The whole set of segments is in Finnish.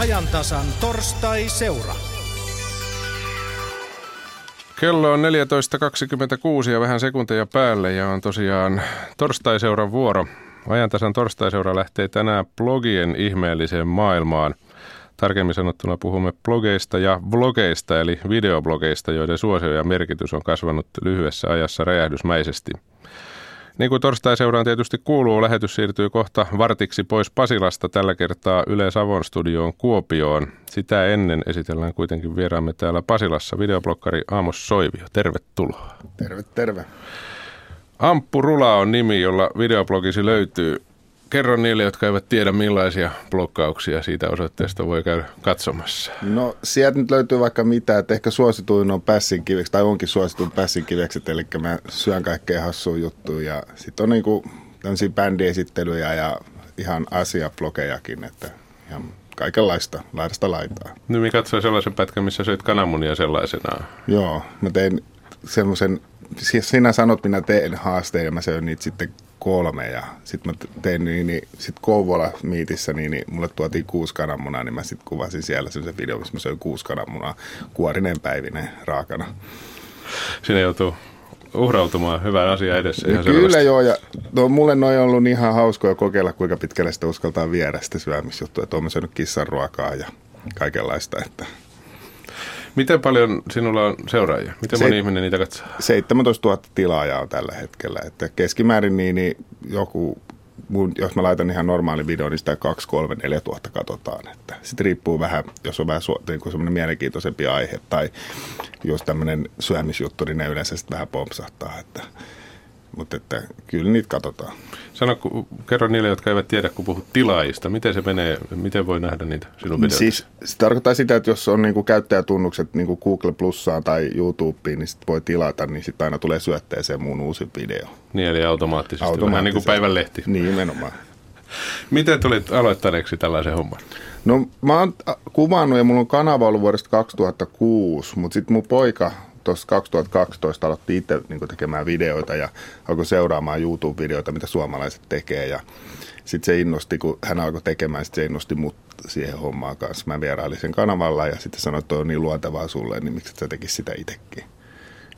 ajantasan torstai-seura. Kello on 14.26 ja vähän sekunteja päälle ja on tosiaan torstai-seuran vuoro. Ajantasan torstai-seura lähtee tänään blogien ihmeelliseen maailmaan. Tarkemmin sanottuna puhumme blogeista ja vlogeista eli videoblogeista, joiden suosio ja merkitys on kasvanut lyhyessä ajassa räjähdysmäisesti – niin kuin torstai-seuraan tietysti kuuluu, lähetys siirtyy kohta vartiksi pois Pasilasta tällä kertaa Yle Savon studioon Kuopioon. Sitä ennen esitellään kuitenkin vieraamme täällä Pasilassa videoblokkari Aamos Soivio. Tervetuloa. Terve, terve. Amppu Rula on nimi, jolla videoblogisi löytyy. Kerro niille, jotka eivät tiedä millaisia blokkauksia siitä osoitteesta voi käydä katsomassa. No sieltä nyt löytyy vaikka mitä, että ehkä suosituin on pässin kiveksi, tai onkin suosituin pässin kivekset, eli mä syön kaikkea hassua juttuja. Ja sitten on niinku tämmöisiä bändiesittelyjä ja ihan asiablogejakin, että ihan kaikenlaista, laidasta laitaa. Nyt mä katsoin sellaisen pätkän, missä söit kananmunia sellaisenaan. Joo, mä tein semmoisen, sinä sanot minä teen haasteen ja mä söin niitä sitten kolme ja sitten mä tein niin, niin sit Kouvola miitissä, niin, niin mulle tuotiin kuusi kananmunaa, niin mä sitten kuvasin siellä sen video, missä mä söin kuusi kananmunaa kuorinen päivinen raakana. Siinä joutuu uhrautumaan hyvän asian edessä ihan Kyllä selvästi. joo, ja no, mulle noin on ollut ihan hauskoja kokeilla, kuinka pitkälle sitä uskaltaa viedä sitä syömisjuttua, että olen syönyt kissan ruokaa ja kaikenlaista, että Miten paljon sinulla on seuraajia? Miten Se- moni ihminen niitä katsoo? 17 000 tilaajaa on tällä hetkellä. Että keskimäärin niin, niin joku, mun, jos mä laitan ihan normaali video, niin sitä 2, 3, 4 000 katsotaan. Että sitten riippuu vähän, jos on vähän su, niin kuin semmoinen mielenkiintoisempi aihe tai jos tämmöinen syömisjuttu, niin ne yleensä sitten vähän pompsahtaa. Että, mutta että kyllä niitä katsotaan. Sano, kerro niille, jotka eivät tiedä, kun puhut tilaajista. Miten se menee? Miten voi nähdä niitä sinun videoita? Siis se tarkoittaa sitä, että jos on niinku käyttäjätunnukset niinku Google Plussaan tai YouTubeen, niin sit voi tilata, niin sitten aina tulee syötteeseen mun uusi video. Niin, eli automaattisesti. Vähän niin kuin päivänlehti. Niin, nimenomaan. Miten tulit aloittaneeksi tällaisen homman? No mä oon äh, kuvannut ja mulla on kanava ollut vuodesta 2006, mutta sitten mun poika tuossa 2012 aloitti itse niin tekemään videoita ja alkoi seuraamaan YouTube-videoita, mitä suomalaiset tekee ja sitten se innosti, kun hän alkoi tekemään, sit se innosti mut siihen hommaan kanssa. Mä vierailin sen kanavalla ja sitten sanoin, että toi on niin luontevaa sulle, niin miksi sä tekis sitä itsekin.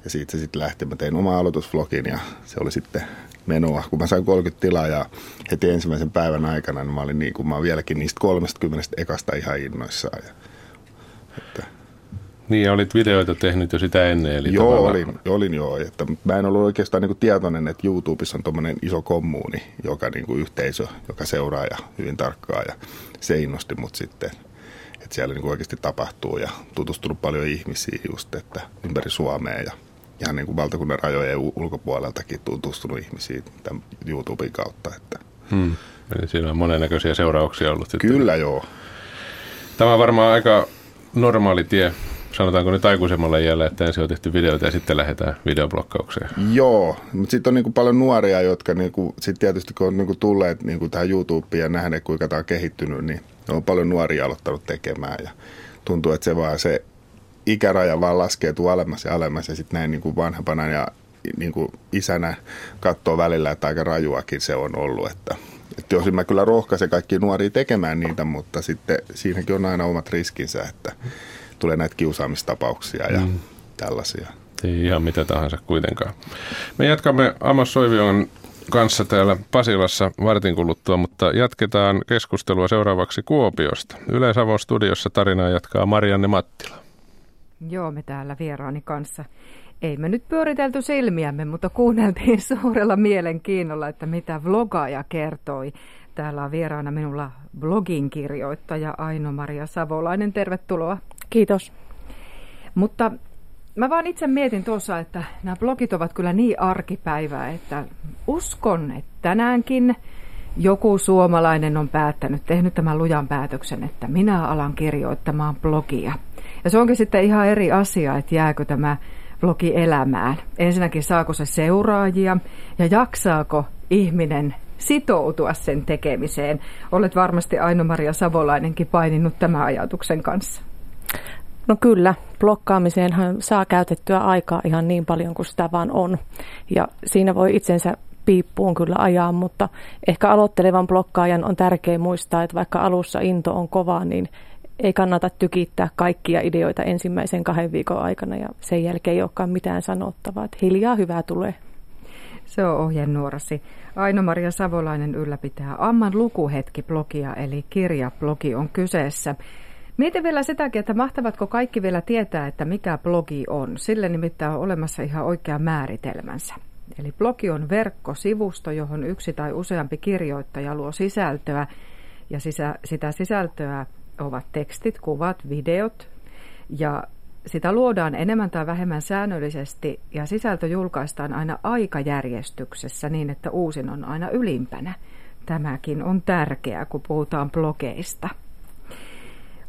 Ja siitä se sitten lähti. Mä tein oma aloitusvlogin ja se oli sitten menoa. Kun mä sain 30 tilaa ja heti ensimmäisen päivän aikana, niin mä olin niin kuin mä vieläkin niistä 30 ekasta ihan innoissaan. Ja, että, Niin, ja olit videoita tehnyt jo sitä ennen. Eli joo, tavallaan- olin, olin joo. Että mä en ollut oikeastaan niin kuin tietoinen, että YouTubessa on tommonen iso kommuuni, joka niin kuin yhteisö, joka seuraa ja hyvin tarkkaa. Ja se innosti mut sitten, että siellä niin kuin oikeasti tapahtuu ja tutustunut paljon ihmisiä just, että ympäri Suomea ja ihan niin kuin valtakunnan rajojen ulkopuoleltakin tutustunut ihmisiin tämän YouTuben kautta. Että Hmm. Eli siinä on monennäköisiä seurauksia ollut. Sitten. kyllä joo. Tämä on varmaan aika normaali tie, sanotaanko nyt aikuisemmalle iällä, että ensin on tehty videoita ja sitten lähdetään videoblokkaukseen. Joo, mutta sitten on niinku paljon nuoria, jotka niinku, sit tietysti kun on niinku tulleet niinku tähän YouTubeen ja nähneet, kuinka tämä on kehittynyt, niin on paljon nuoria aloittanut tekemään ja tuntuu, että se vaan se ikäraja vaan laskee tuu alemmas ja alemmas ja sitten näin niinku vanhempana ja niinku isänä katsoo välillä, että aika rajuakin se on ollut, että että jos mä kyllä rohkaisen kaikki nuoria tekemään niitä, mutta sitten siinäkin on aina omat riskinsä, että tulee näitä kiusaamistapauksia ja mm. tällaisia. Ei ihan mitä tahansa kuitenkaan. Me jatkamme Amos Soivion kanssa täällä Pasilassa vartin kuluttua, mutta jatketaan keskustelua seuraavaksi Kuopiosta. Yle Savon studiossa tarinaa jatkaa Marianne Mattila. Joo, me täällä vieraani kanssa. Ei me nyt pyöritelty silmiämme, mutta kuunneltiin suurella mielenkiinnolla, että mitä vlogaaja kertoi. Täällä on vieraana minulla blogin kirjoittaja Aino-Maria Savolainen. Tervetuloa. Kiitos. Mutta mä vaan itse mietin tuossa, että nämä blogit ovat kyllä niin arkipäivää, että uskon, että tänäänkin joku suomalainen on päättänyt, tehnyt tämän lujan päätöksen, että minä alan kirjoittamaan blogia. Ja se onkin sitten ihan eri asia, että jääkö tämä blogi elämään. Ensinnäkin saako se seuraajia ja jaksaako ihminen sitoutua sen tekemiseen. Olet varmasti Aino-Maria Savolainenkin paininut tämän ajatuksen kanssa. No kyllä, blokkaamiseenhan saa käytettyä aikaa ihan niin paljon kuin sitä vaan on. Ja siinä voi itsensä piippuun kyllä ajaa, mutta ehkä aloittelevan blokkaajan on tärkeää muistaa, että vaikka alussa into on kova, niin ei kannata tykittää kaikkia ideoita ensimmäisen kahden viikon aikana ja sen jälkeen ei olekaan mitään sanottavaa. Että hiljaa hyvää tulee. Se on ohjenuorasi. Aino-Maria Savolainen ylläpitää Amman lukuhetki-blogia, eli kirjablogi on kyseessä. Mietin vielä sitäkin, että mahtavatko kaikki vielä tietää, että mikä blogi on. Sille nimittäin on olemassa ihan oikea määritelmänsä. Eli blogi on verkkosivusto, johon yksi tai useampi kirjoittaja luo sisältöä, ja sisä, sitä sisältöä ovat tekstit, kuvat, videot, ja sitä luodaan enemmän tai vähemmän säännöllisesti ja sisältö julkaistaan aina aikajärjestyksessä niin, että uusin on aina ylimpänä. Tämäkin on tärkeää, kun puhutaan blogeista.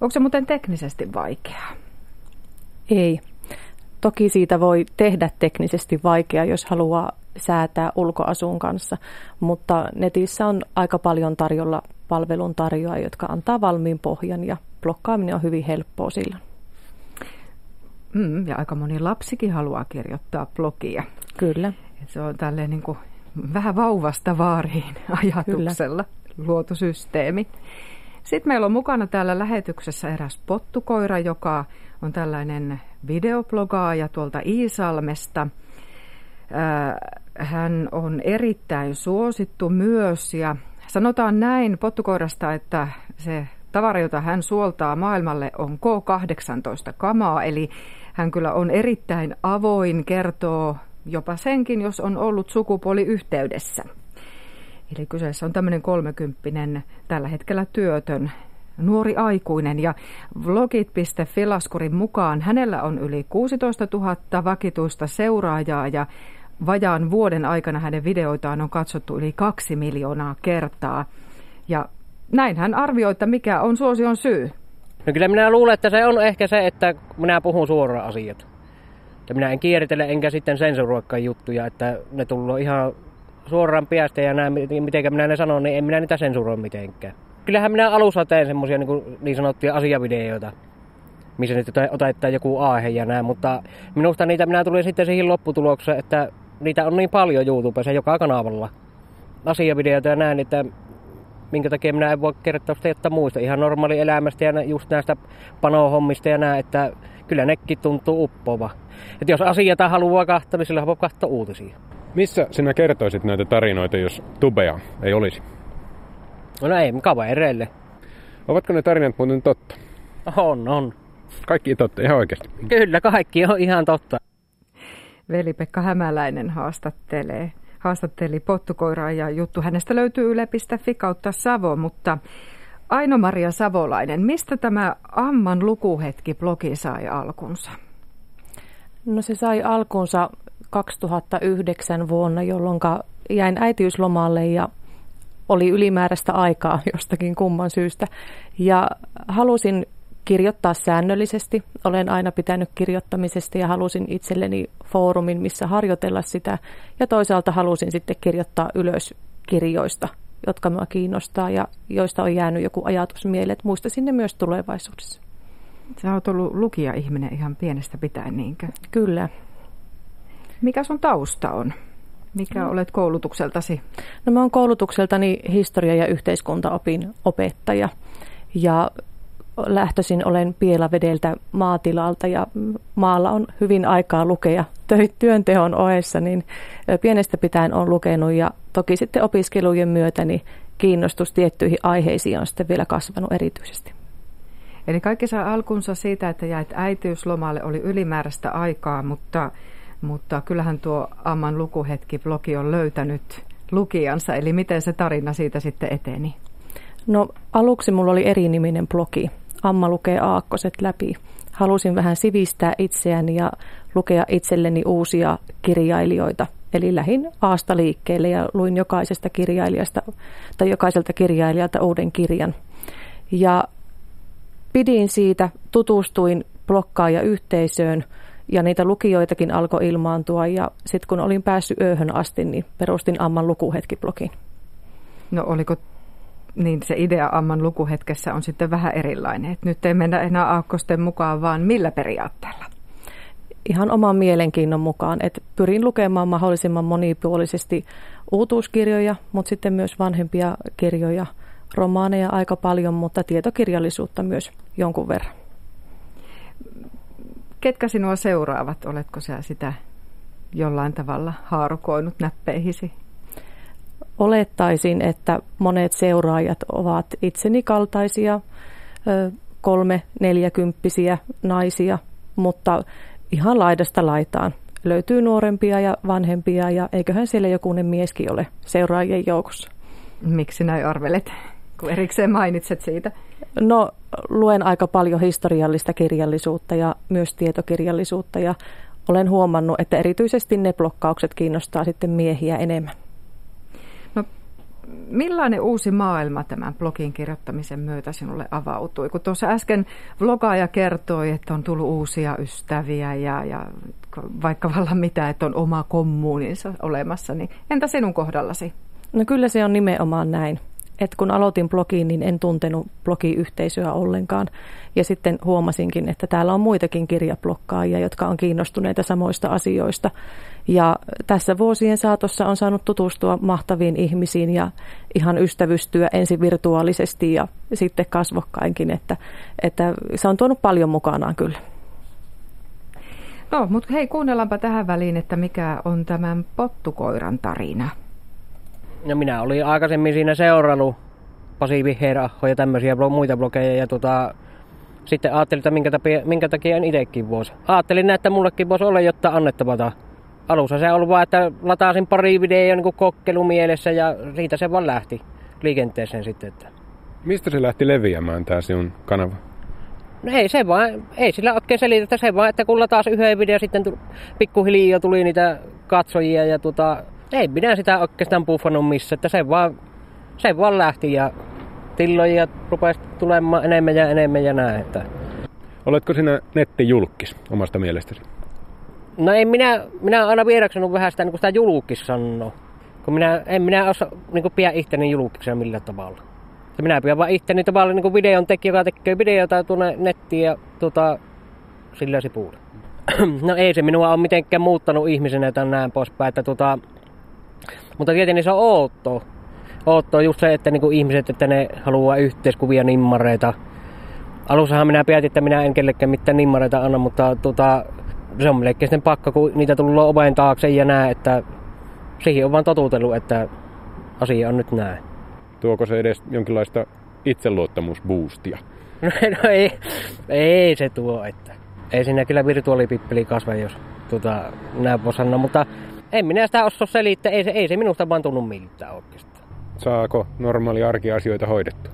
Onko se muuten teknisesti vaikeaa? Ei. Toki siitä voi tehdä teknisesti vaikeaa, jos haluaa säätää ulkoasun kanssa, mutta netissä on aika paljon tarjolla palvelun tarjoajia, jotka antaa valmiin pohjan ja blokkaaminen on hyvin helppoa silloin. Mm, ja aika moni lapsikin haluaa kirjoittaa blogia. Kyllä. Se on tälleen niin kuin vähän vauvasta vaariin ajatuksella Kyllä. luotu systeemi. Sitten meillä on mukana täällä lähetyksessä eräs pottukoira, joka on tällainen videoblogaaja tuolta Iisalmesta. Hän on erittäin suosittu myös ja sanotaan näin pottukoirasta, että se tavara, jota hän suoltaa maailmalle, on K18 kamaa, eli hän kyllä on erittäin avoin, kertoo jopa senkin, jos on ollut sukupuoliyhteydessä. Eli kyseessä on tämmöinen kolmekymppinen, tällä hetkellä työtön nuori aikuinen ja vlogit.fi laskurin mukaan hänellä on yli 16 000 vakituista seuraajaa ja vajaan vuoden aikana hänen videoitaan on katsottu yli kaksi miljoonaa kertaa. Ja näin hän arvioi, että mikä on suosion syy. No kyllä minä luulen, että se on ehkä se, että minä puhun suoraan asiat. Minä en kiertele enkä sitten sensuroikaan juttuja, että ne tullut ihan suoraan piästä ja näin, miten minä ne sanon, niin en minä niitä sensuroi mitenkään. Kyllähän minä alussa teen semmosia niin, niin sanottuja asiavideoita, missä nyt otetaan joku aihe ja näin, mutta minusta niitä minä tulin sitten siihen lopputulokseen, että niitä on niin paljon YouTubessa joka kanavalla. Asiavideoita ja näin, että minkä takia minä en voi kertoa sitä jotta muista ihan normaali elämästä ja just näistä panohommista ja näin, että kyllä nekin tuntuu uppova. Että jos asioita haluaa katsoa, niin sillä voi katsoa uutisia. Missä sinä kertoisit näitä tarinoita, jos tubea ei olisi? No ei, kavereille. Ovatko ne tarinat muuten totta? On, on. Kaikki totta, ihan oikeasti. Kyllä, kaikki on ihan totta. Veli-Pekka Hämäläinen haastattelee haastatteli pottukoiraa ja juttu hänestä löytyy yle.fi kautta Savo, mutta Aino-Maria Savolainen, mistä tämä Amman lukuhetki-blogi sai alkunsa? No se sai alkunsa 2009 vuonna, jolloin jäin äitiyslomalle ja oli ylimääräistä aikaa jostakin kumman syystä. Ja halusin kirjoittaa säännöllisesti. Olen aina pitänyt kirjoittamisesta ja halusin itselleni foorumin, missä harjoitella sitä. Ja toisaalta halusin sitten kirjoittaa ylös kirjoista, jotka minua kiinnostaa ja joista on jäänyt joku ajatus mieleen, että muistaisin ne myös tulevaisuudessa. Sä oot ollut lukija-ihminen ihan pienestä pitäen, niinkö? Kyllä. Mikä sun tausta on? Mikä no. olet koulutukseltasi? No mä oon koulutukseltani historia- ja yhteiskuntaopin opettaja. Ja lähtöisin olen Pielavedeltä maatilalta ja maalla on hyvin aikaa lukea työnteon ohessa, niin pienestä pitäen on lukenut ja toki sitten opiskelujen myötä niin kiinnostus tiettyihin aiheisiin on sitten vielä kasvanut erityisesti. Eli kaikki saa alkunsa siitä, että jäit äitiyslomalle, oli ylimääräistä aikaa, mutta, mutta kyllähän tuo Amman lukuhetki-blogi on löytänyt lukijansa, eli miten se tarina siitä sitten eteni? No aluksi mulla oli eriniminen blogi, Amma lukee aakkoset läpi. Halusin vähän sivistää itseäni ja lukea itselleni uusia kirjailijoita. Eli lähin aasta liikkeelle ja luin jokaisesta kirjailijasta tai jokaiselta kirjailijalta uuden kirjan. Ja pidin siitä, tutustuin blokkaaja-yhteisöön ja niitä lukijoitakin alkoi ilmaantua. Ja sitten kun olin päässyt ööhön asti, niin perustin Amman lukuhetki-blogin. No oliko niin se idea Amman lukuhetkessä on sitten vähän erilainen. Et nyt ei mennä enää aakkosten mukaan, vaan millä periaatteella? Ihan oman mielenkiinnon mukaan, että pyrin lukemaan mahdollisimman monipuolisesti uutuuskirjoja, mutta sitten myös vanhempia kirjoja, romaaneja aika paljon, mutta tietokirjallisuutta myös jonkun verran. Ketkä sinua seuraavat? Oletko sä sitä jollain tavalla haarukoinut näppeihisi? Olettaisin, että monet seuraajat ovat itseni kaltaisia kolme, neljäkymppisiä naisia, mutta ihan laidasta laitaan. Löytyy nuorempia ja vanhempia ja eiköhän siellä jokunen mieskin ole seuraajien joukossa. Miksi näin arvelet, kun erikseen mainitset siitä? No luen aika paljon historiallista kirjallisuutta ja myös tietokirjallisuutta ja olen huomannut, että erityisesti ne blokkaukset kiinnostaa sitten miehiä enemmän. No, millainen uusi maailma tämän blogin kirjoittamisen myötä sinulle avautui? Kun tuossa äsken vlogaaja kertoi, että on tullut uusia ystäviä ja, ja vaikka vallan mitä, että on oma kommuninsa olemassa, niin entä sinun kohdallasi? No kyllä se on nimenomaan näin että kun aloitin blogiin, niin en tuntenut blogiyhteisöä ollenkaan. Ja sitten huomasinkin, että täällä on muitakin kirjablokkaajia, jotka on kiinnostuneita samoista asioista. Ja tässä vuosien saatossa on saanut tutustua mahtaviin ihmisiin ja ihan ystävystyä ensin virtuaalisesti ja sitten kasvokkainkin, että, että se on tuonut paljon mukanaan kyllä. No, mutta hei, kuunnellaanpa tähän väliin, että mikä on tämän pottukoiran tarina. No minä olin aikaisemmin siinä seurannut Pasi Viherahho ja tämmöisiä muita blogeja ja tota, sitten ajattelin, että minkä takia, minkä takia en itsekin voisi. Ajattelin, että mullekin voisi olla jotain annettavaa. Alussa se oli vaan, että lataasin pari videoa niin kokkelu mielessä ja siitä se vaan lähti liikenteeseen sitten. Että. Mistä se lähti leviämään tämä sinun kanava? No ei se vaan, ei sillä oikein selitä, se vaan, että kun lataas yhden video sitten pikkuhiljaa tuli niitä katsojia ja tota, ei minä sitä oikeastaan puffannut missä, että se vaan, se vaan lähti ja tilloja rupesi tulemaan enemmän ja enemmän ja näin. Että. Oletko sinä nettijulkis omasta mielestäsi? No en minä, minä aina vieraksenut vähän sitä, niin kuin sitä julkis sanoo. Kun minä, en minä osaa niin pidä itteni julkisena millään tavalla. Ja minä pidän vaan itteni tavalla niin videon tekijä, joka tekee videota tuonne nettiin ja tota, sillä sipuilla. no ei se minua ole mitenkään muuttanut ihmisenä tai näin poispäin. Että tota, mutta tietenkin se on. Ootto on just se, että niinku ihmiset, että ne haluaa yhteiskuvia nimmareita. Alussahan minä päätin, että minä en kellekään mitään nimmareita anna, mutta tota, se on melkein sitten pakka, kun niitä tullut oven taakse ja näe, että siihen on vaan totutellut, että asia on nyt näin. Tuoko se edes jonkinlaista itseluottamusboostia? No, no ei, ei se tuo, että ei siinä kyllä virtuaalipippeli kasva, jos tota, näin voi sanoa, mutta en minä sitä osaa selittää, ei se, ei se minusta vaan tunnu miltään oikeastaan. Saako normaali arkiasioita hoidettua?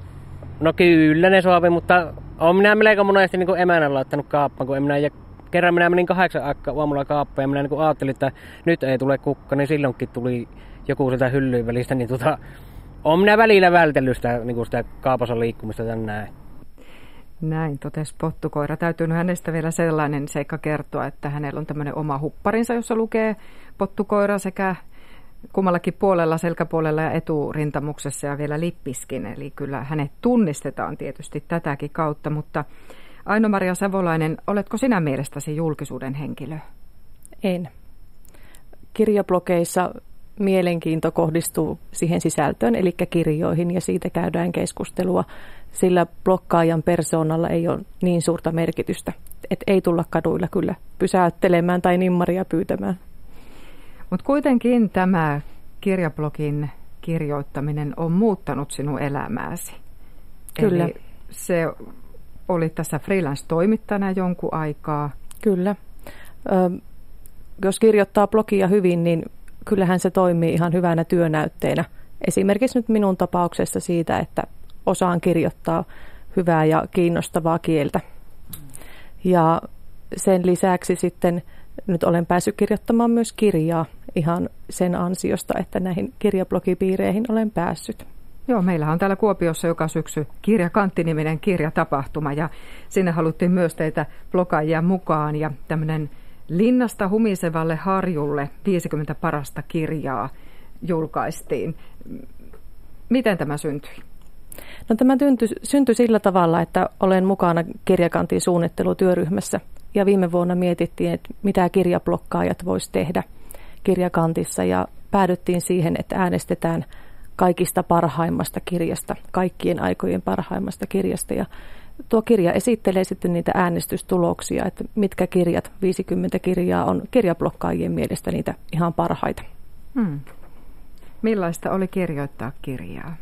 No kyllä ne saavi, mutta on minä melko monesti niin emänä laittanut kaappaan, kun en minä, ja kerran minä menin kahdeksan aikaa aamulla kaappaan ja minä niin ajattelin, että nyt ei tule kukka, niin silloinkin tuli joku sitä hyllyyn välistä, niin tota, on minä välillä vältellyt sitä, niin sitä kaapassa liikkumista tänne näin. Näin totesi pottukoira. Täytyy hänestä vielä sellainen seikka kertoa, että hänellä on tämmöinen oma hupparinsa, jossa lukee pottukoira sekä kummallakin puolella, selkäpuolella ja eturintamuksessa ja vielä lippiskin. Eli kyllä hänet tunnistetaan tietysti tätäkin kautta, mutta Aino-Maria Savolainen, oletko sinä mielestäsi julkisuuden henkilö? En. Kirjablogeissa mielenkiinto kohdistuu siihen sisältöön, eli kirjoihin, ja siitä käydään keskustelua sillä blokkaajan persoonalla ei ole niin suurta merkitystä. Että ei tulla kaduilla kyllä pysäyttelemään tai nimmaria pyytämään. Mutta kuitenkin tämä kirjablogin kirjoittaminen on muuttanut sinun elämääsi. Kyllä. Eli se oli tässä freelance-toimittajana jonkun aikaa. Kyllä. Ö, jos kirjoittaa blogia hyvin, niin kyllähän se toimii ihan hyvänä työnäytteenä. Esimerkiksi nyt minun tapauksessa siitä, että osaan kirjoittaa hyvää ja kiinnostavaa kieltä. Ja sen lisäksi sitten nyt olen päässyt kirjoittamaan myös kirjaa ihan sen ansiosta, että näihin kirjablogipiireihin olen päässyt. Joo, meillä on täällä Kuopiossa joka syksy Kirjakantti-niminen kirjatapahtuma ja sinne haluttiin myös teitä blogaajia mukaan ja tämmöinen Linnasta humisevalle harjulle 50 parasta kirjaa julkaistiin. Miten tämä syntyi? No, tämä tyntyi, syntyi sillä tavalla, että olen mukana kirjakantin suunnittelutyöryhmässä ja viime vuonna mietittiin, että mitä kirjablokkaajat voisi tehdä kirjakantissa ja päädyttiin siihen, että äänestetään kaikista parhaimmasta kirjasta, kaikkien aikojen parhaimmasta kirjasta. Ja tuo kirja esittelee sitten niitä äänestystuloksia, että mitkä kirjat, 50 kirjaa on kirjablokkaajien mielestä niitä ihan parhaita. Hmm. Millaista oli kirjoittaa kirjaa?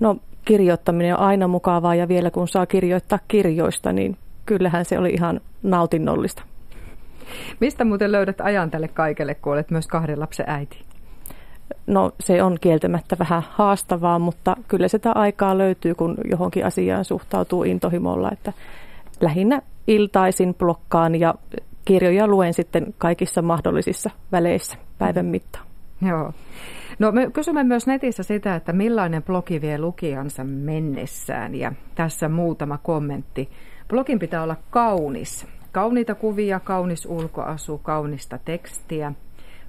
No kirjoittaminen on aina mukavaa ja vielä kun saa kirjoittaa kirjoista, niin kyllähän se oli ihan nautinnollista. Mistä muuten löydät ajan tälle kaikelle, kun olet myös kahden lapsen äiti? No se on kieltämättä vähän haastavaa, mutta kyllä sitä aikaa löytyy, kun johonkin asiaan suhtautuu intohimolla. Että lähinnä iltaisin blokkaan ja kirjoja luen sitten kaikissa mahdollisissa väleissä päivän mittaan. Joo. No me kysymme myös netissä sitä, että millainen blogi vie lukijansa mennessään ja tässä muutama kommentti. Blogin pitää olla kaunis. Kauniita kuvia, kaunis ulkoasu, kaunista tekstiä.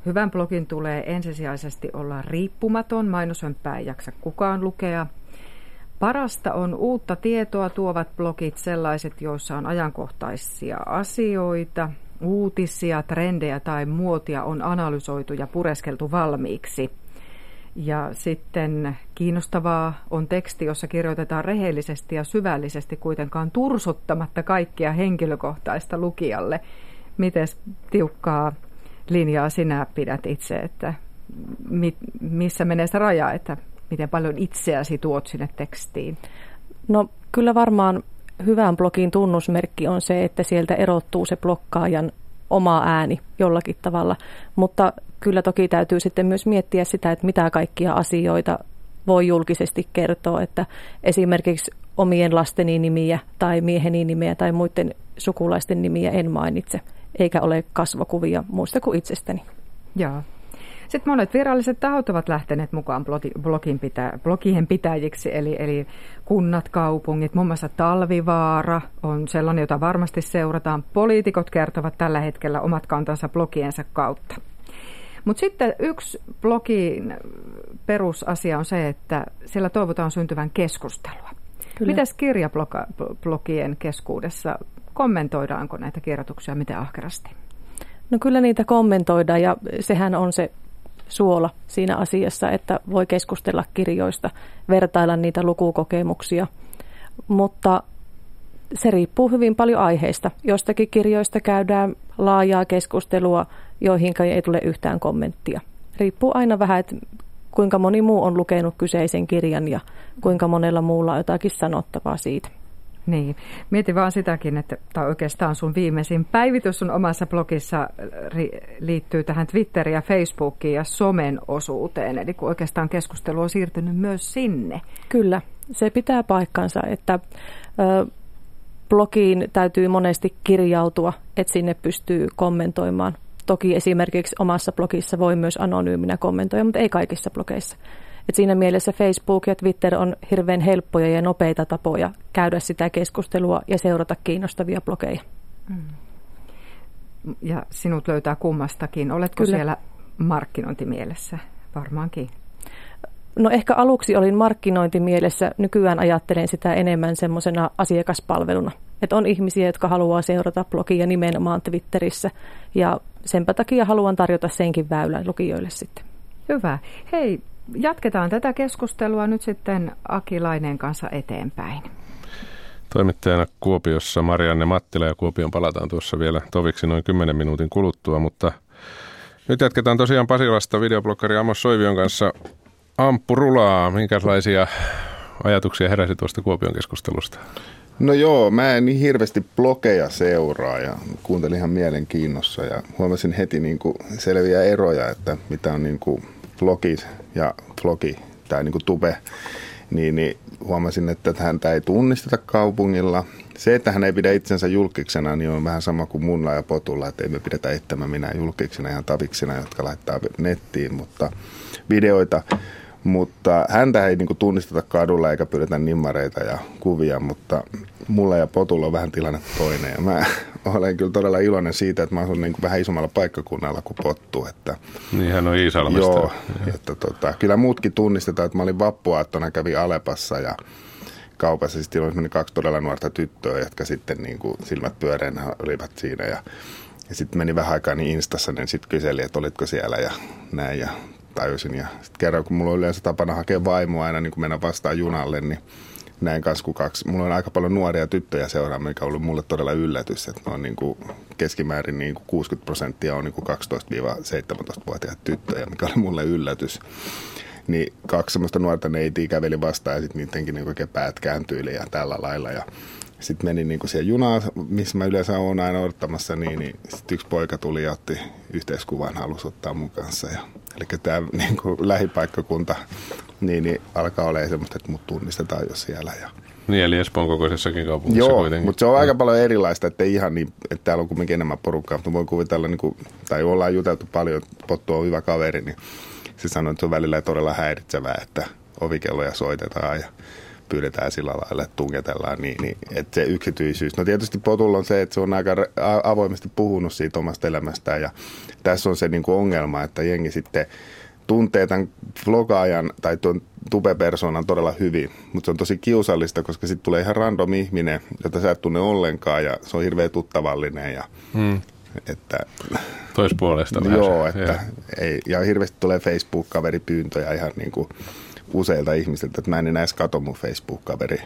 Hyvän blogin tulee ensisijaisesti olla riippumaton, mainoshömppää ei jaksa kukaan lukea. Parasta on uutta tietoa tuovat blogit, sellaiset, joissa on ajankohtaisia asioita, uutisia, trendejä tai muotia on analysoitu ja pureskeltu valmiiksi. Ja sitten kiinnostavaa on teksti, jossa kirjoitetaan rehellisesti ja syvällisesti kuitenkaan tursuttamatta kaikkia henkilökohtaista lukijalle. Miten tiukkaa linjaa sinä pidät itse, että missä menee se raja, että miten paljon itseäsi tuot sinne tekstiin? No kyllä varmaan hyvän blogin tunnusmerkki on se, että sieltä erottuu se blokkaajan oma ääni jollakin tavalla, mutta kyllä toki täytyy sitten myös miettiä sitä, että mitä kaikkia asioita voi julkisesti kertoa, että esimerkiksi omien lasteni nimiä tai mieheni nimiä tai muiden sukulaisten nimiä en mainitse, eikä ole kasvokuvia muista kuin itsestäni. Joo. Sitten monet viralliset tahot ovat lähteneet mukaan blogin pitä, blogien pitäjiksi, eli, eli kunnat, kaupungit, muun muassa Talvivaara on sellainen, jota varmasti seurataan. Poliitikot kertovat tällä hetkellä omat kantansa blogiensa kautta. Mutta sitten yksi blogin perusasia on se, että siellä toivotaan syntyvän keskustelua. Kyllä. Mitäs kirjablogien keskuudessa, kommentoidaanko näitä kirjoituksia miten ahkerasti? No kyllä niitä kommentoidaan ja sehän on se suola siinä asiassa, että voi keskustella kirjoista, vertailla niitä lukukokemuksia. Mutta se riippuu hyvin paljon aiheista. Jostakin kirjoista käydään laajaa keskustelua, joihin ei tule yhtään kommenttia. Riippuu aina vähän, että kuinka moni muu on lukenut kyseisen kirjan ja kuinka monella muulla on jotakin sanottavaa siitä. Niin. Mieti vaan sitäkin, että tai oikeastaan sun viimeisin päivitys sun omassa blogissa ri- liittyy tähän Twitteriin ja Facebookiin ja somen osuuteen. Eli kun oikeastaan keskustelu on siirtynyt myös sinne. Kyllä, se pitää paikkansa, että ö, blogiin täytyy monesti kirjautua, että sinne pystyy kommentoimaan. Toki esimerkiksi omassa blogissa voi myös anonyyminä kommentoida, mutta ei kaikissa blogeissa. Et siinä mielessä Facebook ja Twitter on hirveän helppoja ja nopeita tapoja käydä sitä keskustelua ja seurata kiinnostavia blogeja. Mm. Ja sinut löytää kummastakin. Oletko Kyllä. siellä markkinointimielessä? Varmaankin. No ehkä aluksi olin markkinointimielessä, nykyään ajattelen sitä enemmän semmoisena asiakaspalveluna. Että on ihmisiä, jotka haluaa seurata blogia nimenomaan Twitterissä ja senpä takia haluan tarjota senkin väylän lukijoille sitten. Hyvä. Hei, jatketaan tätä keskustelua nyt sitten Akilainen kanssa eteenpäin. Toimittajana Kuopiossa Marianne Mattila ja Kuopion palataan tuossa vielä toviksi noin 10 minuutin kuluttua, mutta nyt jatketaan tosiaan Pasilasta videoblokkari Amos Soivion kanssa Rulaa. Minkälaisia ajatuksia heräsi tuosta Kuopion keskustelusta? No joo, mä en niin hirveästi blogeja seuraa ja kuuntelin ihan mielenkiinnossa ja huomasin heti niin kuin selviä eroja, että mitä on niin kuin blogi ja vlogi tai niin kuin tube, niin, niin huomasin, että häntä ei tunnisteta kaupungilla. Se, että hän ei pidä itsensä julkiksena, niin on vähän sama kuin mulla ja potulla, että ei me pidetä ittämä minä julkiksena ihan taviksena, jotka laittaa nettiin, mutta videoita mutta häntä ei niin tunnisteta kadulla eikä pyydetä nimmareita ja kuvia, mutta mulla ja Potulla on vähän tilanne toinen. Ja mä olen kyllä todella iloinen siitä, että mä asun niin vähän isommalla paikkakunnalla kuin Pottu. Että, niin hän on Iisalmesta. Joo, että, tota, kyllä muutkin tunnistetaan, että mä olin vappuaattona, kävin Alepassa ja kaupassa sitten oli kaksi todella nuorta tyttöä, jotka sitten niin kuin, silmät pyöreänä olivat siinä ja ja sitten meni vähän aikaa niin Instassa, niin sitten kyseli, että olitko siellä ja näin. Ja tajusin. Ja sitten kerran, kun mulla on yleensä tapana hakea vaimoa aina niin kun mennä vastaan junalle, niin näin kanssa kaksi. Mulla on aika paljon nuoria tyttöjä seuraa, mikä on ollut mulle todella yllätys, että on niin kuin keskimäärin niin kuin 60 prosenttia on niin kuin 12-17-vuotiaat tyttöjä, mikä oli mulle yllätys. Niin kaksi semmoista nuorta neitiä käveli vastaan ja sitten niidenkin niin oikein päät kääntyi ja tällä lailla. Ja sitten menin niin siihen junaan, missä mä yleensä olen aina odottamassa, niin, niin sitten yksi poika tuli ja otti yhteiskuvan, halusi ottaa mun kanssa. Ja, eli tämä niin kuin lähipaikkakunta niin, niin alkaa olemaan semmoista, että mut tunnistetaan jo siellä. Ja, Niin, eli Espoon kokoisessakin kaupungissa Joo, kuitenkin. mutta se on aika paljon erilaista, että ihan niin, että täällä on kuitenkin enemmän porukkaa, mutta voin kuvitella, niin kuin, tai ollaan juteltu paljon, Pottu on hyvä kaveri, niin se sanoi, että se on välillä todella häiritsevää, että ovikelloja soitetaan ja pyydetään sillä lailla, että tungetellaan, niin, niin että se yksityisyys. No tietysti Potulla on se, että se on aika avoimesti puhunut siitä omasta elämästään ja tässä on se niin kuin ongelma, että jengi sitten tuntee tämän vlogaajan tai tuon tube-persoonan todella hyvin, mutta se on tosi kiusallista, koska sitten tulee ihan random ihminen, jota sä et tunne ollenkaan ja se on hirveän tuttavallinen ja Hmm. että, Toispuolesta vähän joo, se. että Joo. ei, ja hirveästi tulee Facebook-kaveripyyntöjä ihan niin kuin useilta ihmisiltä, että mä en enää edes kato mun Facebook-kaveri.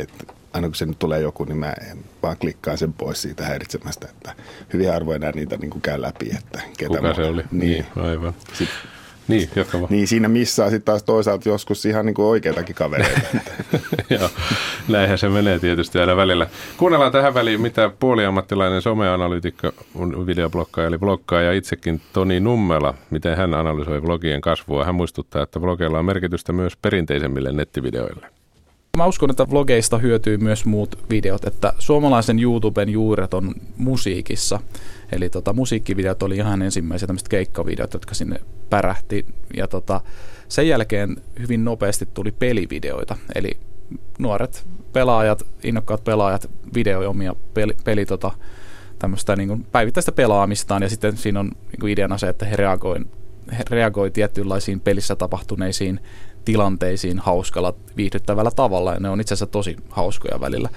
Että aina kun se nyt tulee joku, niin mä vaan klikkaan sen pois siitä häiritsemästä, että hyvin harvoin enää niitä niin kuin käy läpi, että ketä Kuka mä- se oli? Niin. niin aivan. Sit, Niin, jatka vaan. niin siinä missaa sitten taas toisaalta joskus ihan niin kuin oikeitakin kavereita. Joo, näinhän se menee tietysti aina välillä. Kuunnellaan tähän väliin, mitä puoliammattilainen someanalyytikko, videoblokkaaja eli blokkaaja itsekin Toni Nummela, miten hän analysoi vlogien kasvua. Hän muistuttaa, että vlogeilla on merkitystä myös perinteisemmille nettivideoille. Mä uskon, että vlogeista hyötyy myös muut videot, että suomalaisen YouTuben juuret on musiikissa. Eli tota, musiikkivideot oli ihan ensimmäisiä tämmöiset keikkavideot, jotka sinne pärähti. Ja tota, sen jälkeen hyvin nopeasti tuli pelivideoita. Eli nuoret pelaajat, innokkaat pelaajat videoi omia peli, peli tota, tämmöistä niin kuin päivittäistä pelaamistaan. Ja sitten siinä on niin kuin ideana se, että he reagoi, he reagoi tietynlaisiin pelissä tapahtuneisiin tilanteisiin hauskalla, viihdyttävällä tavalla, ja ne on itse asiassa tosi hauskoja välillä.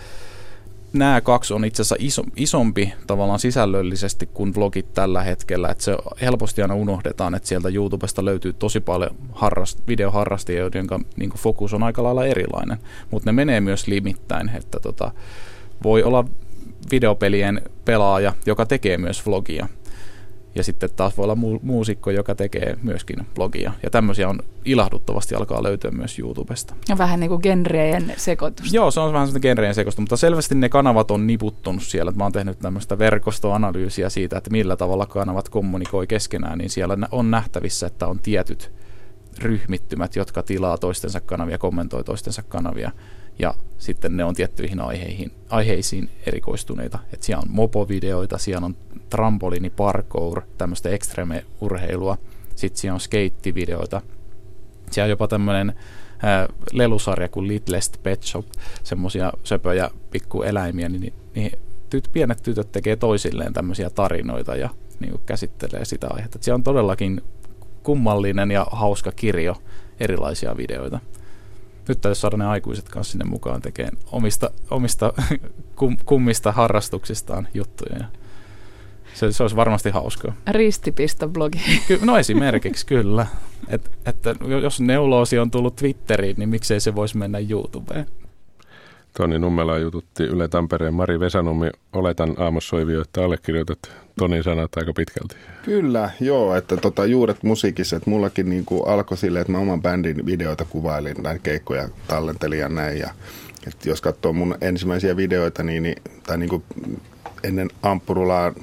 Nämä kaksi on itse asiassa iso, isompi tavallaan sisällöllisesti kuin vlogit tällä hetkellä, että se helposti aina unohdetaan, että sieltä YouTubesta löytyy tosi paljon harrast, videoharrastajia, joiden niin fokus on aika lailla erilainen, mutta ne menee myös limittäin, että tota, voi olla videopelien pelaaja, joka tekee myös vlogia, ja sitten taas voi olla mu- muusikko, joka tekee myöskin blogia. Ja tämmöisiä on ilahduttavasti alkaa löytyä myös YouTubesta. Ja vähän niin kuin genrejen sekoitusta. Joo, se on vähän sellainen genreen sekoistu, mutta selvästi ne kanavat on niputtunut siellä. Mä oon tehnyt tämmöistä verkostoanalyysiä siitä, että millä tavalla kanavat kommunikoi keskenään, niin siellä on nähtävissä, että on tietyt ryhmittymät, jotka tilaa toistensa kanavia, kommentoi toistensa kanavia, ja sitten ne on tiettyihin aiheihin, aiheisiin erikoistuneita. Et siellä on mopovideoita, siellä on trampolini, parkour, tämmöistä extreme-urheilua, sitten siellä on skeittivideoita, siellä on jopa tämmöinen äh, lelusarja kuin Littlest Pet Shop, semmoisia söpöjä pikkueläimiä, niin, niin tyt, pienet tytöt tekee toisilleen tämmöisiä tarinoita ja niin kuin käsittelee sitä aihetta. Et siellä on todellakin kummallinen ja hauska kirjo erilaisia videoita. Nyt täytyy saada ne aikuiset kanssa sinne mukaan tekemään omista, omista kum, kummista harrastuksistaan juttuja. Ja se, se olisi varmasti hauskaa. Ristipistoblogi. Ky- no esimerkiksi kyllä. Et, että jos neuloosi on tullut Twitteriin, niin miksei se voisi mennä YouTubeen? Toni Nummela jututti Yle Tampereen Mari Vesanummi. Oletan aamussoivio, että allekirjoitat Tonin sanat aika pitkälti. Kyllä, joo, että tota, juuret musiikissa, että mullakin niin kuin alkoi silleen, että mä oman bändin videoita kuvailin, näin keikkoja tallentelin ja näin. Ja, että jos katsoo mun ensimmäisiä videoita, niin, niin, tai niin kuin ennen Amppurulaa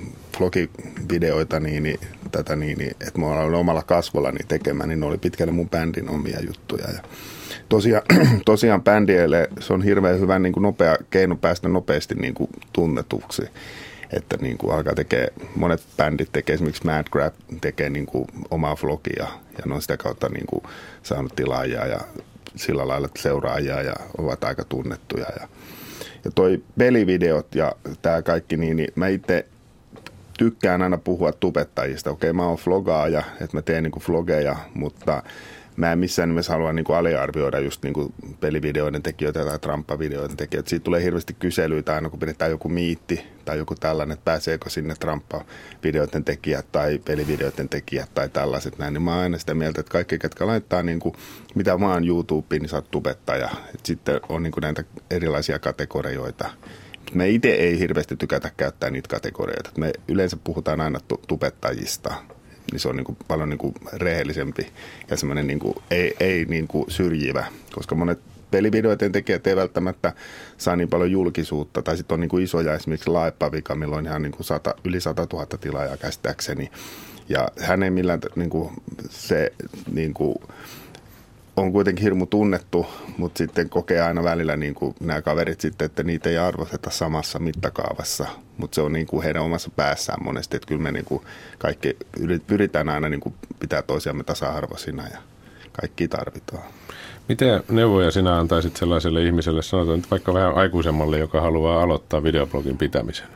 vlogivideoita, niin, niin tätä niin, niin että mä olen omalla kasvollani tekemään, niin ne oli pitkälle mun bändin omia juttuja. Ja tosiaan, tosiaan bändieille se on hirveän hyvä niin kuin nopea keino päästä nopeasti niin kuin tunnetuksi että niin kuin alkaa tekee, monet bändit tekee, esimerkiksi Mad Grab tekee niin kuin omaa vlogia ja ne on sitä kautta niin kuin saanut tilaajia ja sillä lailla seuraajia ja ovat aika tunnettuja. Ja, ja toi pelivideot ja tämä kaikki, niin, niin mä itse tykkään aina puhua tubettajista. Okei, mä oon vlogaaja, että mä teen niin kuin vlogeja, mutta mä en missään nimessä halua niin kuin aliarvioida just niin kuin pelivideoiden tekijöitä tai Trumpa-videoiden tekijöitä. Siitä tulee hirveästi kyselyitä aina, kun pidetään joku miitti tai joku tällainen, että pääseekö sinne Trumpa-videoiden tekijät tai pelivideoiden tekijät tai tällaiset näin. Niin mä oon aina sitä mieltä, että kaikki, ketkä laittaa niin kuin, mitä vaan YouTubeen, niin sä oot tubettaja. Et sitten on niin kuin näitä erilaisia kategorioita. Me itse ei hirveästi tykätä käyttää niitä kategorioita. Me yleensä puhutaan aina tubettajista niin se on niin kuin paljon niin kuin rehellisempi ja semmoinen niin kuin, ei, ei niin kuin syrjivä, koska monet pelivideoiden tekijät ei välttämättä saa niin paljon julkisuutta, tai sitten on niin kuin isoja esimerkiksi Laepavika, milloin ihan niin kuin sata, yli 100 000 tilaajaa käsittääkseni, ja hän ei millään niin kuin, se niin kuin, on kuitenkin hirmu tunnettu, mutta sitten kokee aina välillä niin kuin nämä kaverit sitten, että niitä ei arvosteta samassa mittakaavassa. Mutta se on niin kuin heidän omassa päässään monesti, että kyllä me niin kuin kaikki pyritään aina niin kuin pitää toisiamme tasa-arvoisina ja kaikki tarvitaan. Miten neuvoja sinä antaisit sellaiselle ihmiselle, sanotaan että vaikka vähän aikuisemmalle, joka haluaa aloittaa videoblogin pitämisen?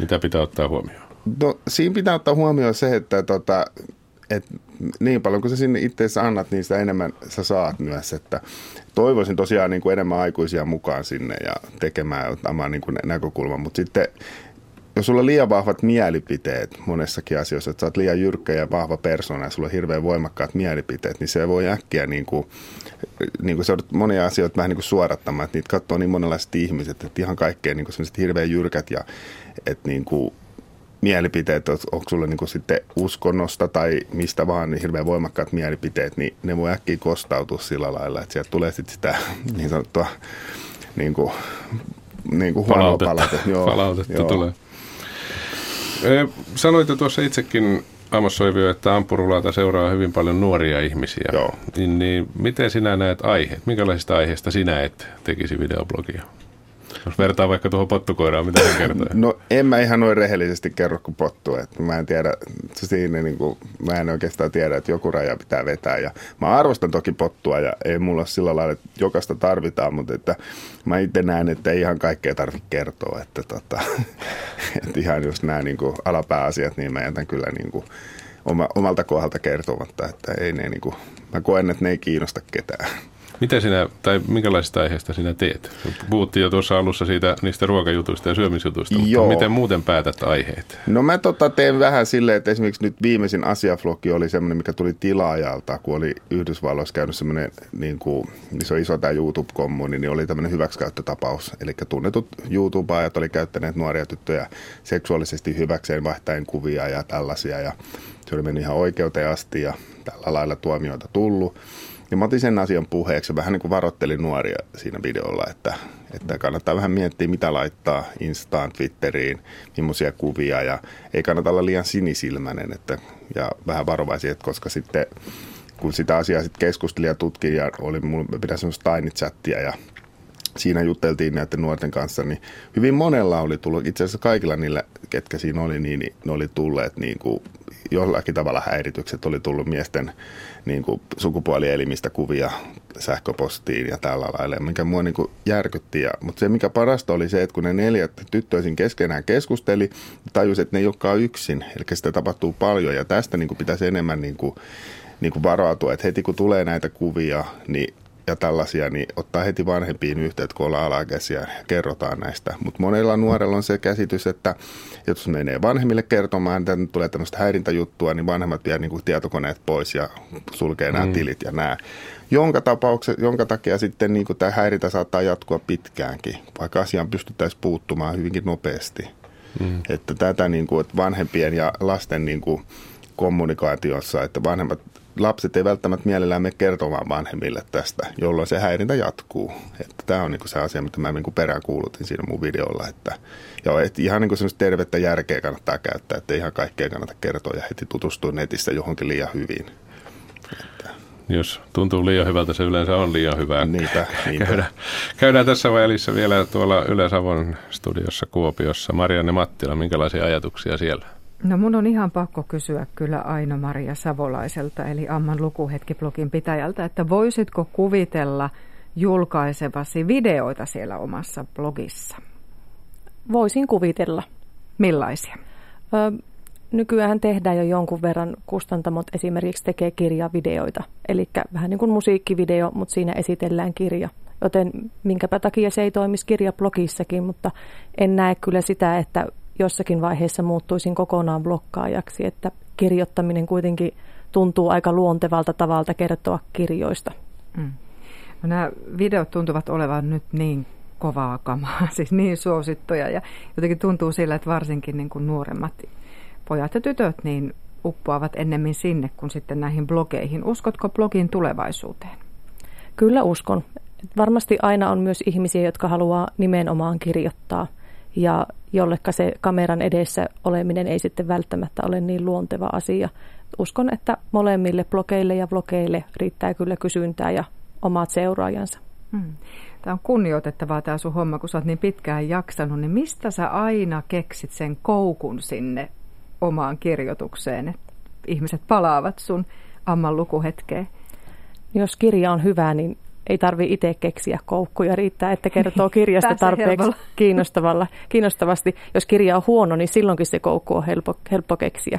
Mitä pitää ottaa huomioon? No, siinä pitää ottaa huomioon se, että tota, et niin paljon kuin sä sinne itse annat, niin sitä enemmän sä saat myös. Että toivoisin tosiaan niin kuin enemmän aikuisia mukaan sinne ja tekemään ottamaan niin kuin näkökulman, mutta sitten jos sulla on liian vahvat mielipiteet monessakin asioissa, että sä oot liian jyrkkä ja vahva persona ja sulla on hirveän voimakkaat mielipiteet, niin se voi äkkiä niin kuin, niin kuin sä monia asioita vähän niin kuin suorattamaan, että niitä katsoo niin monenlaiset ihmiset, että ihan kaikkea niin kuin hirveän jyrkät ja että niin kuin mielipiteet, onko sulla niin sitten uskonnosta tai mistä vaan niin hirveän voimakkaat mielipiteet, niin ne voi äkkiä kostautua sillä lailla, että sieltä tulee sitten sitä niin sanottua niin kuin, niin kuin palautetta. palautetta. Joo, palautetta joo. tulee. Sanoitte tuossa itsekin Amos Soivio, että Ampurulaata seuraa hyvin paljon nuoria ihmisiä. Joo. Niin, niin miten sinä näet aiheet? Minkälaisista aiheista sinä et tekisi videoblogia? Jos vertaa vaikka tuohon pottukoiraan, mitä hän kertoo? No en mä ihan noin rehellisesti kerro kuin pottu. Että mä en tiedä, siinä niin kuin, mä en oikeastaan tiedä, että joku raja pitää vetää. Ja mä arvostan toki pottua ja ei mulla ole sillä lailla, että jokaista tarvitaan, mutta että mä itse näen, että ei ihan kaikkea tarvitse kertoa. Että, tota, että ihan just nämä niin kuin alapääasiat, niin mä jätän kyllä niin kuin, oma, omalta kohdalta kertomatta, että ei ne niin kuin, mä koen, että ne ei kiinnosta ketään. Mitä sinä, tai minkälaisista aiheista sinä teet? Puhuttiin jo tuossa alussa siitä, niistä ruokajutuista ja syömisjutuista, mutta Joo. miten muuten päätät aiheet? No mä tota teen vähän silleen, että esimerkiksi nyt viimeisin asiaflogi oli semmoinen, mikä tuli tilaajalta, kun oli Yhdysvalloissa käynyt semmoinen, niin kuin, niin se on iso tämä YouTube-kommuni, niin oli tämmöinen hyväksikäyttötapaus. Eli tunnetut YouTubeajat oli käyttäneet nuoria tyttöjä seksuaalisesti hyväkseen vaihtaen kuvia ja tällaisia, ja se oli mennyt ihan oikeuteen asti ja tällä lailla tuomioita tullut. Ja mä otin sen asian puheeksi vähän niin kuin varoittelin nuoria siinä videolla, että, että kannattaa vähän miettiä, mitä laittaa Instaan, Twitteriin, millaisia kuvia ja ei kannata olla liian sinisilmäinen että, ja vähän varovaisia, että koska sitten kun sitä asiaa sitten keskustelin ja tutkin ja oli, mulla pidän semmoista Tiny-chattia ja siinä jutteltiin näiden nuorten kanssa, niin hyvin monella oli tullut, itse asiassa kaikilla niillä, ketkä siinä oli, niin, niin ne oli tulleet niin kuin jollakin tavalla häiritykset oli tullut miesten niin kuin sukupuolielimistä kuvia sähköpostiin ja tällä lailla, mikä mua niin kuin järkytti. Ja, mutta se, mikä parasta oli se, että kun ne neljät tyttöisin keskenään keskusteli, tajusi, että ne ei olekaan yksin. Eli sitä tapahtuu paljon ja tästä niin kuin pitäisi enemmän niin kuin, niin kuin varautua, että heti kun tulee näitä kuvia, niin ja tällaisia, niin ottaa heti vanhempiin yhteyttä, kun ollaan alakäsiä ja kerrotaan näistä. Mutta monella nuorella on se käsitys, että jos menee vanhemmille kertomaan, että tulee tämmöistä häirintäjuttua, niin vanhemmat vie niin kuin tietokoneet pois ja sulkee nämä mm. tilit ja nämä. Jonka, jonka takia sitten niin kuin tämä häirintä saattaa jatkua pitkäänkin, vaikka asiaan pystyttäisiin puuttumaan hyvinkin nopeasti. Mm. Että tätä niin kuin, että vanhempien ja lasten niin kuin kommunikaatiossa, että vanhemmat lapset ei välttämättä mielellään mene kertomaan vanhemmille tästä, jolloin se häirintä jatkuu. Että tämä on niin se asia, mitä mä niin peräänkuulutin siinä mun videolla. Että, ja että ihan niin semmoista tervettä järkeä kannattaa käyttää, että ihan kaikkea kannata kertoa ja heti tutustua netissä johonkin liian hyvin. Että. Jos tuntuu liian hyvältä, se yleensä on liian hyvää. Niinpä, niinpä. Käydään, käydään tässä välissä vielä tuolla Yle-Savon studiossa Kuopiossa. Marianne Mattila, minkälaisia ajatuksia siellä? No mun on ihan pakko kysyä kyllä Aino-Maria Savolaiselta, eli Amman lukuhetki-blogin pitäjältä, että voisitko kuvitella julkaisevasi videoita siellä omassa blogissa? Voisin kuvitella. Millaisia? Ö, nykyään tehdään jo jonkun verran, kustantamot esimerkiksi tekee kirjavideoita, eli vähän niin kuin musiikkivideo, mutta siinä esitellään kirja. Joten minkäpä takia se ei toimisi kirjablogissakin, mutta en näe kyllä sitä, että jossakin vaiheessa muuttuisin kokonaan blokkaajaksi, että kirjoittaminen kuitenkin tuntuu aika luontevalta tavalta kertoa kirjoista. Mm. No nämä videot tuntuvat olevan nyt niin kovaa kamaa, siis niin suosittuja ja jotenkin tuntuu sillä, että varsinkin niin kuin nuoremmat pojat ja tytöt niin uppoavat ennemmin sinne kuin sitten näihin blogeihin. Uskotko blogin tulevaisuuteen? Kyllä uskon. Varmasti aina on myös ihmisiä, jotka haluaa nimenomaan kirjoittaa ja jollekka se kameran edessä oleminen ei sitten välttämättä ole niin luonteva asia. Uskon, että molemmille blogeille ja blogeille riittää kyllä kysyntää ja omat seuraajansa. Hmm. Tämä on kunnioitettavaa tämä sun homma, kun sä oot niin pitkään jaksanut, niin mistä sä aina keksit sen koukun sinne omaan kirjoitukseen, että ihmiset palaavat sun amman lukuhetkeen? Jos kirja on hyvä, niin ei tarvi itse keksiä koukkuja. Riittää, että kertoo kirjasta tarpeeksi kiinnostavalla, kiinnostavasti. Jos kirja on huono, niin silloinkin se koukku on helppo, helppo keksiä.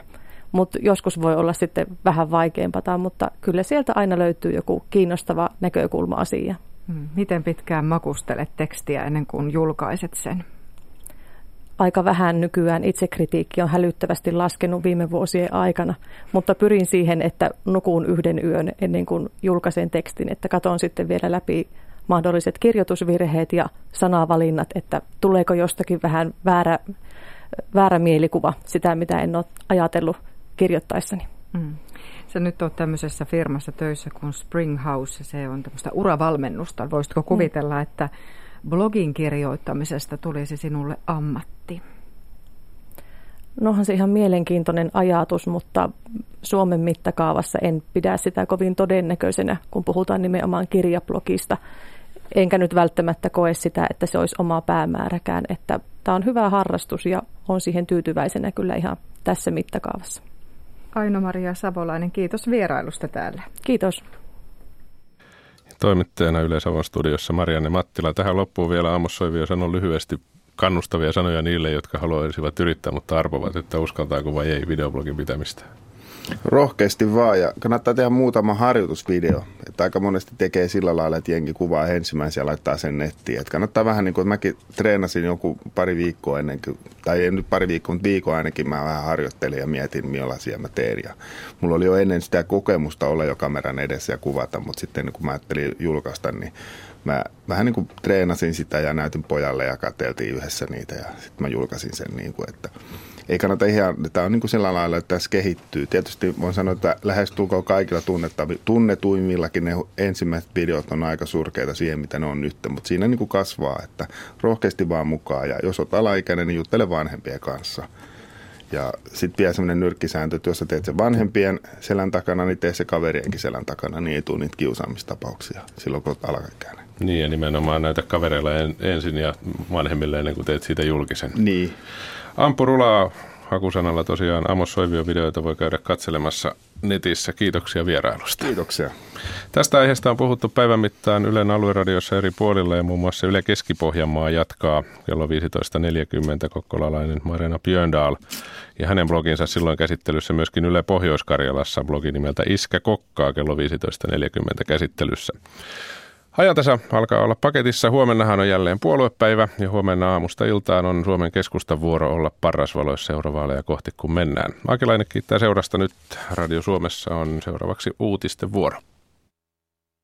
Mutta joskus voi olla sitten vähän vaikeampaa, mutta kyllä sieltä aina löytyy joku kiinnostava näkökulma asia. Hmm. Miten pitkään makustelet tekstiä ennen kuin julkaiset sen? Aika vähän nykyään itsekritiikki on hälyttävästi laskenut viime vuosien aikana, mutta pyrin siihen, että nukun yhden yön ennen kuin julkaisen tekstin, että katon sitten vielä läpi mahdolliset kirjoitusvirheet ja sanavalinnat, että tuleeko jostakin vähän väärä, väärä mielikuva sitä, mitä en ole ajatellut kirjoittaessani. Mm. Sä nyt oot tämmöisessä firmassa töissä kuin Springhouse, se on tämmöistä uravalmennusta. Voisitko kuvitella, mm. että blogin kirjoittamisesta tulisi sinulle ammatti? Nohan se ihan mielenkiintoinen ajatus, mutta Suomen mittakaavassa en pidä sitä kovin todennäköisenä, kun puhutaan nimenomaan kirjablogista. Enkä nyt välttämättä koe sitä, että se olisi oma päämääräkään. Että tämä on hyvä harrastus ja on siihen tyytyväisenä kyllä ihan tässä mittakaavassa. Aino-Maria Savolainen, kiitos vierailusta täällä. Kiitos. Toimittajana Yle Savon studiossa Marianne Mattila. Tähän loppuun vielä Amos Soivio sanoi lyhyesti kannustavia sanoja niille, jotka haluaisivat yrittää, mutta arvovat, että uskaltaako vai ei videoblogin pitämistä. Rohkeasti vaan ja kannattaa tehdä muutama harjoitusvideo. Että aika monesti tekee sillä lailla, että jengi kuvaa ensimmäisen ja laittaa sen nettiin. Että kannattaa vähän niin kuin, että mäkin treenasin joku pari viikkoa ennen kuin, tai ei nyt pari viikkoa, mutta viikon ainakin mä vähän harjoittelin ja mietin millaisia mä teen. Ja mulla oli jo ennen sitä kokemusta olla jo kameran edessä ja kuvata, mutta sitten kun mä ajattelin julkaista, niin mä vähän niin kuin treenasin sitä ja näytin pojalle ja katseltiin yhdessä niitä ja sitten mä julkaisin sen niin kuin, että ei kannata ihan, tämä on niin kuin sillä lailla, että tässä kehittyy. Tietysti voin sanoa, että lähestulkoon kaikilla tunnetuimmillakin ne ensimmäiset videot on aika surkeita siihen, mitä ne on nyt, mutta siinä niin kuin kasvaa, että rohkeasti vaan mukaan ja jos olet alaikäinen, niin juttele vanhempien kanssa. Ja sitten vielä sellainen nyrkkisääntö, että jos sä teet sen vanhempien selän takana, niin tee se kaverienkin selän takana, niin ei tule niitä kiusaamistapauksia silloin, kun olet alaikäinen. Niin ja nimenomaan näitä kavereilla en, ensin ja vanhemmille ennen kuin teet siitä julkisen. Niin. Ampu rulaa hakusanalla tosiaan Amos Soivion videoita voi käydä katselemassa netissä. Kiitoksia vierailusta. Kiitoksia. Tästä aiheesta on puhuttu päivän mittaan Ylen alueradiossa eri puolilla ja muun muassa Yle Keski-Pohjanmaa jatkaa kello 15.40 kokkolalainen Marina Björndal. Ja hänen bloginsa silloin käsittelyssä myöskin Yle Pohjois-Karjalassa blogi nimeltä Iskä Kokkaa kello 15.40 käsittelyssä. Ajantasa alkaa olla paketissa. Huomennahan on jälleen puoluepäivä ja huomenna aamusta iltaan on Suomen keskustan vuoro olla parrasvaloissa eurovaaleja kohti kun mennään. Akilainen kiittää seurasta nyt. Radio Suomessa on seuraavaksi uutisten vuoro.